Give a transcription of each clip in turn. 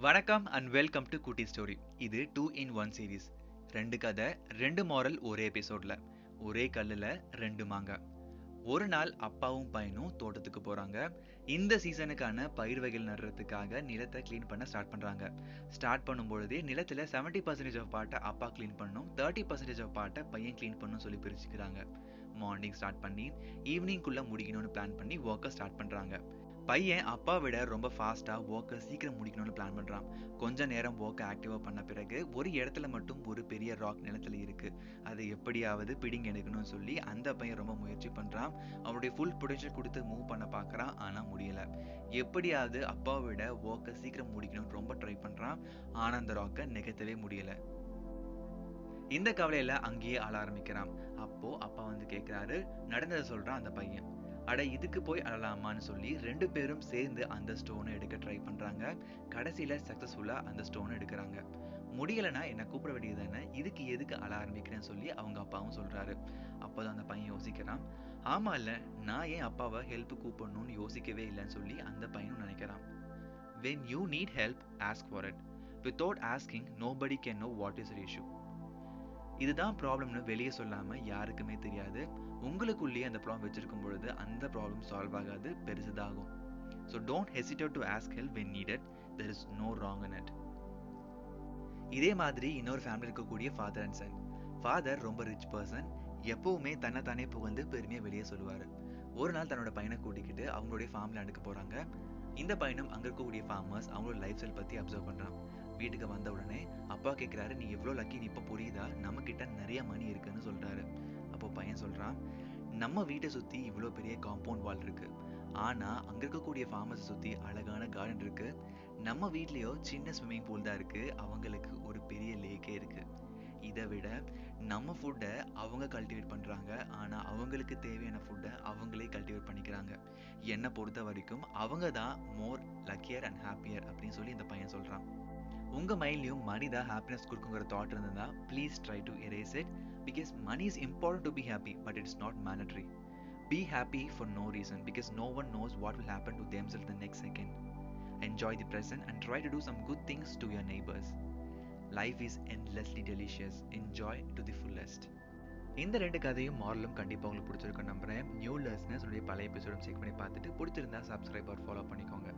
வணக்கம் and welcome to Kutti story இது two in one series ரெண்டு கதை ரெண்டு மாரல் ஒரே எபிசோட்ல ஒரே கல்லுல ரெண்டு மாங்காய் ஒரு நாள் அப்பாவும் பையனும் தோட்டத்துக்கு போறாங்க. இந்த சீசனுக்கான பயிர் வகைகள் நடுறதுக்காக நிலத்தை க்ளீன் பண்ண ஸ்டார்ட் பண்றாங்க. ஸ்டார்ட் பண்ணும்பொழுதே நிலத்துல செவன்டி பர்சன்டேஜ் ஆஃப் பாட்டை அப்பா க்ளீன் பண்ணும் தேர்ட்டி பர்சன்டேஜ் ஆஃப் பாட்டை பையன் க்ளீன் பண்ணும் சொல்லி பிரிச்சுக்கிறாங்க. மார்னிங் ஸ்டார்ட் பண்ணி ஈவினிங்குள்ள முடிக்கணும்னு பிளான் பண்ணி ஒர்க்கை ஸ்டார்ட் பண்றாங்க. பையன் அப்பா விட ரொம்ப ஃபாஸ்ட்டாக ஒர்க்கை சீக்கிரம் முடிக்கணும்னு பிளான் பண்ணுறான் கொஞ்ச நேரம் ஒர்க்கை ஆக்டிவாக பண்ண பிறகு ஒரு இடத்துல மட்டும் ஒரு பெரிய ராக் நிலத்துல இருக்கு. அது எப்படியாவது பிடிங்க எடுக்கணும்னு சொல்லி அந்த பையன் ரொம்ப முயற்சி பண்ணுறான் அவனுடைய ஃபுல் பொட்டன்ஷியல் கொடுத்து மூவ் பண்ண பார்க்குறான் ஆனால் முடியல. எப்படியாவது அப்பாவை விட ஒர்க்கை சீக்கிரம் முடிக்கணும்னு ரொம்ப ட்ரை பண்ணுறான் ஆனால் அந்த ராக்கை நிகழ்த்தவே முடியல. இந்த கவலையில அங்கேயே ஆள ஆரம்பிக்கிறான். அப்போ அப்பா வந்து கேட்குறாரு நடந்ததை சொல்றான் அந்த பையன். அட இதுக்கு போய் அழலாமான்னு சொல்லி ரெண்டு பேரும் சேர்ந்து அந்த ஸ்டோனை எடுக்க ட்ரை பண்றாங்க. கடைசியில சக்ஸஸ்ஃபுல்லாக அந்த ஸ்டோனை எடுக்கிறாங்க. முடியலனா என்னை கூப்பிட வேண்டியது தானே இதுக்கு எதுக்கு அழ ஆரம்பிக்கிறேன்னு சொல்லி அவங்க அப்பாவும் சொல்றாரு. அப்போதான் அந்த பையன் யோசிக்கிறான். ஆமா இல்லை நான் ஏன் அப்பாவை ஹெல்ப் கூப்பிடணும்னு யோசிக்கவே இல்லைன்னு சொல்லி அந்த பையனும் நினைக்கிறான். When you need help ask for it without asking nobody can know what is issue இதுதான் ப்ராப்ளம்னு வெளியே சொல்லாம யாருக்குமே தெரியாது. உங்களுக்குள்ளேயே அந்த ப்ராப்ளம் வச்சிருக்கும் பொழுது அந்த ப்ராப்ளம் சால்வ் ஆகாது பெருசுதாகும். So don't hesitate to ask help when needed there is no wrong in it இதே மாதிரி இன்னொரு ஃபேமிலி இருக்கக்கூடிய ஃபாதர் அண்ட் சன் ஃபாதர் ரொம்ப ரிச் பர்சன் எப்பவுமே தன்னை தானே புகழ்ந்து பெருமையாக வெளியே சொல்லுவார். ஒரு நாள் தன்னோட பையனை கூட்டிக்கிட்டு அவங்களுடைய ஃபார்ம் லேண்டுக்கு போகிறாங்க இந்த பையனும் அங்கே இருக்கக்கூடிய ஃபார்மர்ஸ் அவங்களோட லைஃப் ஸ்டைல் பற்றி அப்சர்வ் பண்ணுறான் வீட்டுக்கு வந்த உடனே அப்பா கேட்குறாரு நீ எவ்வளோ லக்கி நீ இப்போ புரியுதா? நம்ம கிட்ட நிறைய மணி இருக்குன்னு சொல்றாரு. அப்போ பையன் சொல்றான் நம்ம வீட்டை சுற்றி இவ்வளோ பெரிய காம்பவுண்ட் வால் இருக்கு. ஆனால் அங்கே இருக்கக்கூடிய ஃபார்மர்ஸை சுற்றி அழகான கார்டன் இருக்கு. நம்ம வீட்லேயோ சின்ன ஸ்விம்மிங் பூல் தான் இருக்கு. அவங்களுக்கு ஒரு பெரிய லேக்கே இருக்கு. இதை விட நம்ம ஃபுட்டை அவங்க கல்டிவேட் பண்ணுறாங்க ஆனால் அவங்களுக்கு தேவையான ஃபுட்டை அவங்களே கல்டிவேட் பண்ணிக்கிறாங்க. என்னை பொறுத்த வரைக்கும் அவங்க தான் மோர் லக்கியர் அண்ட் ஹாப்பியர் அப்படின்னு சொல்லி இந்த பையன் சொல்கிறான் உங்கள் மைண்ட்லையும் மணி தான் ஹாப்பினஸ் கொடுக்குங்கிற தாட் இருந்ததா please try to erase it because money is important to be happy but it's not mandatory be happy for no reason because no one knows what will happen to them the next second enjoy the present and try to do some good things to your neighbours life is endlessly delicious enjoy to the fullest இந்த ரெண்டு கதையும் மாரலும் கண்டிப்பாக உங்களுக்கு பிடிச்சிருக்கும் நம்புறேன். New லர்ஸ்னஸ் உடைய பழைய எபிசோடும் check பண்ணி பார்த்துட்டு பிடிச்சிருந்தா சப்ஸ்கிரைப் ஃபாலோ பண்ணிக்கோங்க.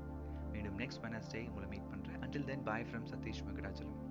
மீண்டும் நெக்ஸ்ட் வெனஸ்டே உங்களை மீட் பண்ணுறேன் until then bye from Satish Venkatachalam.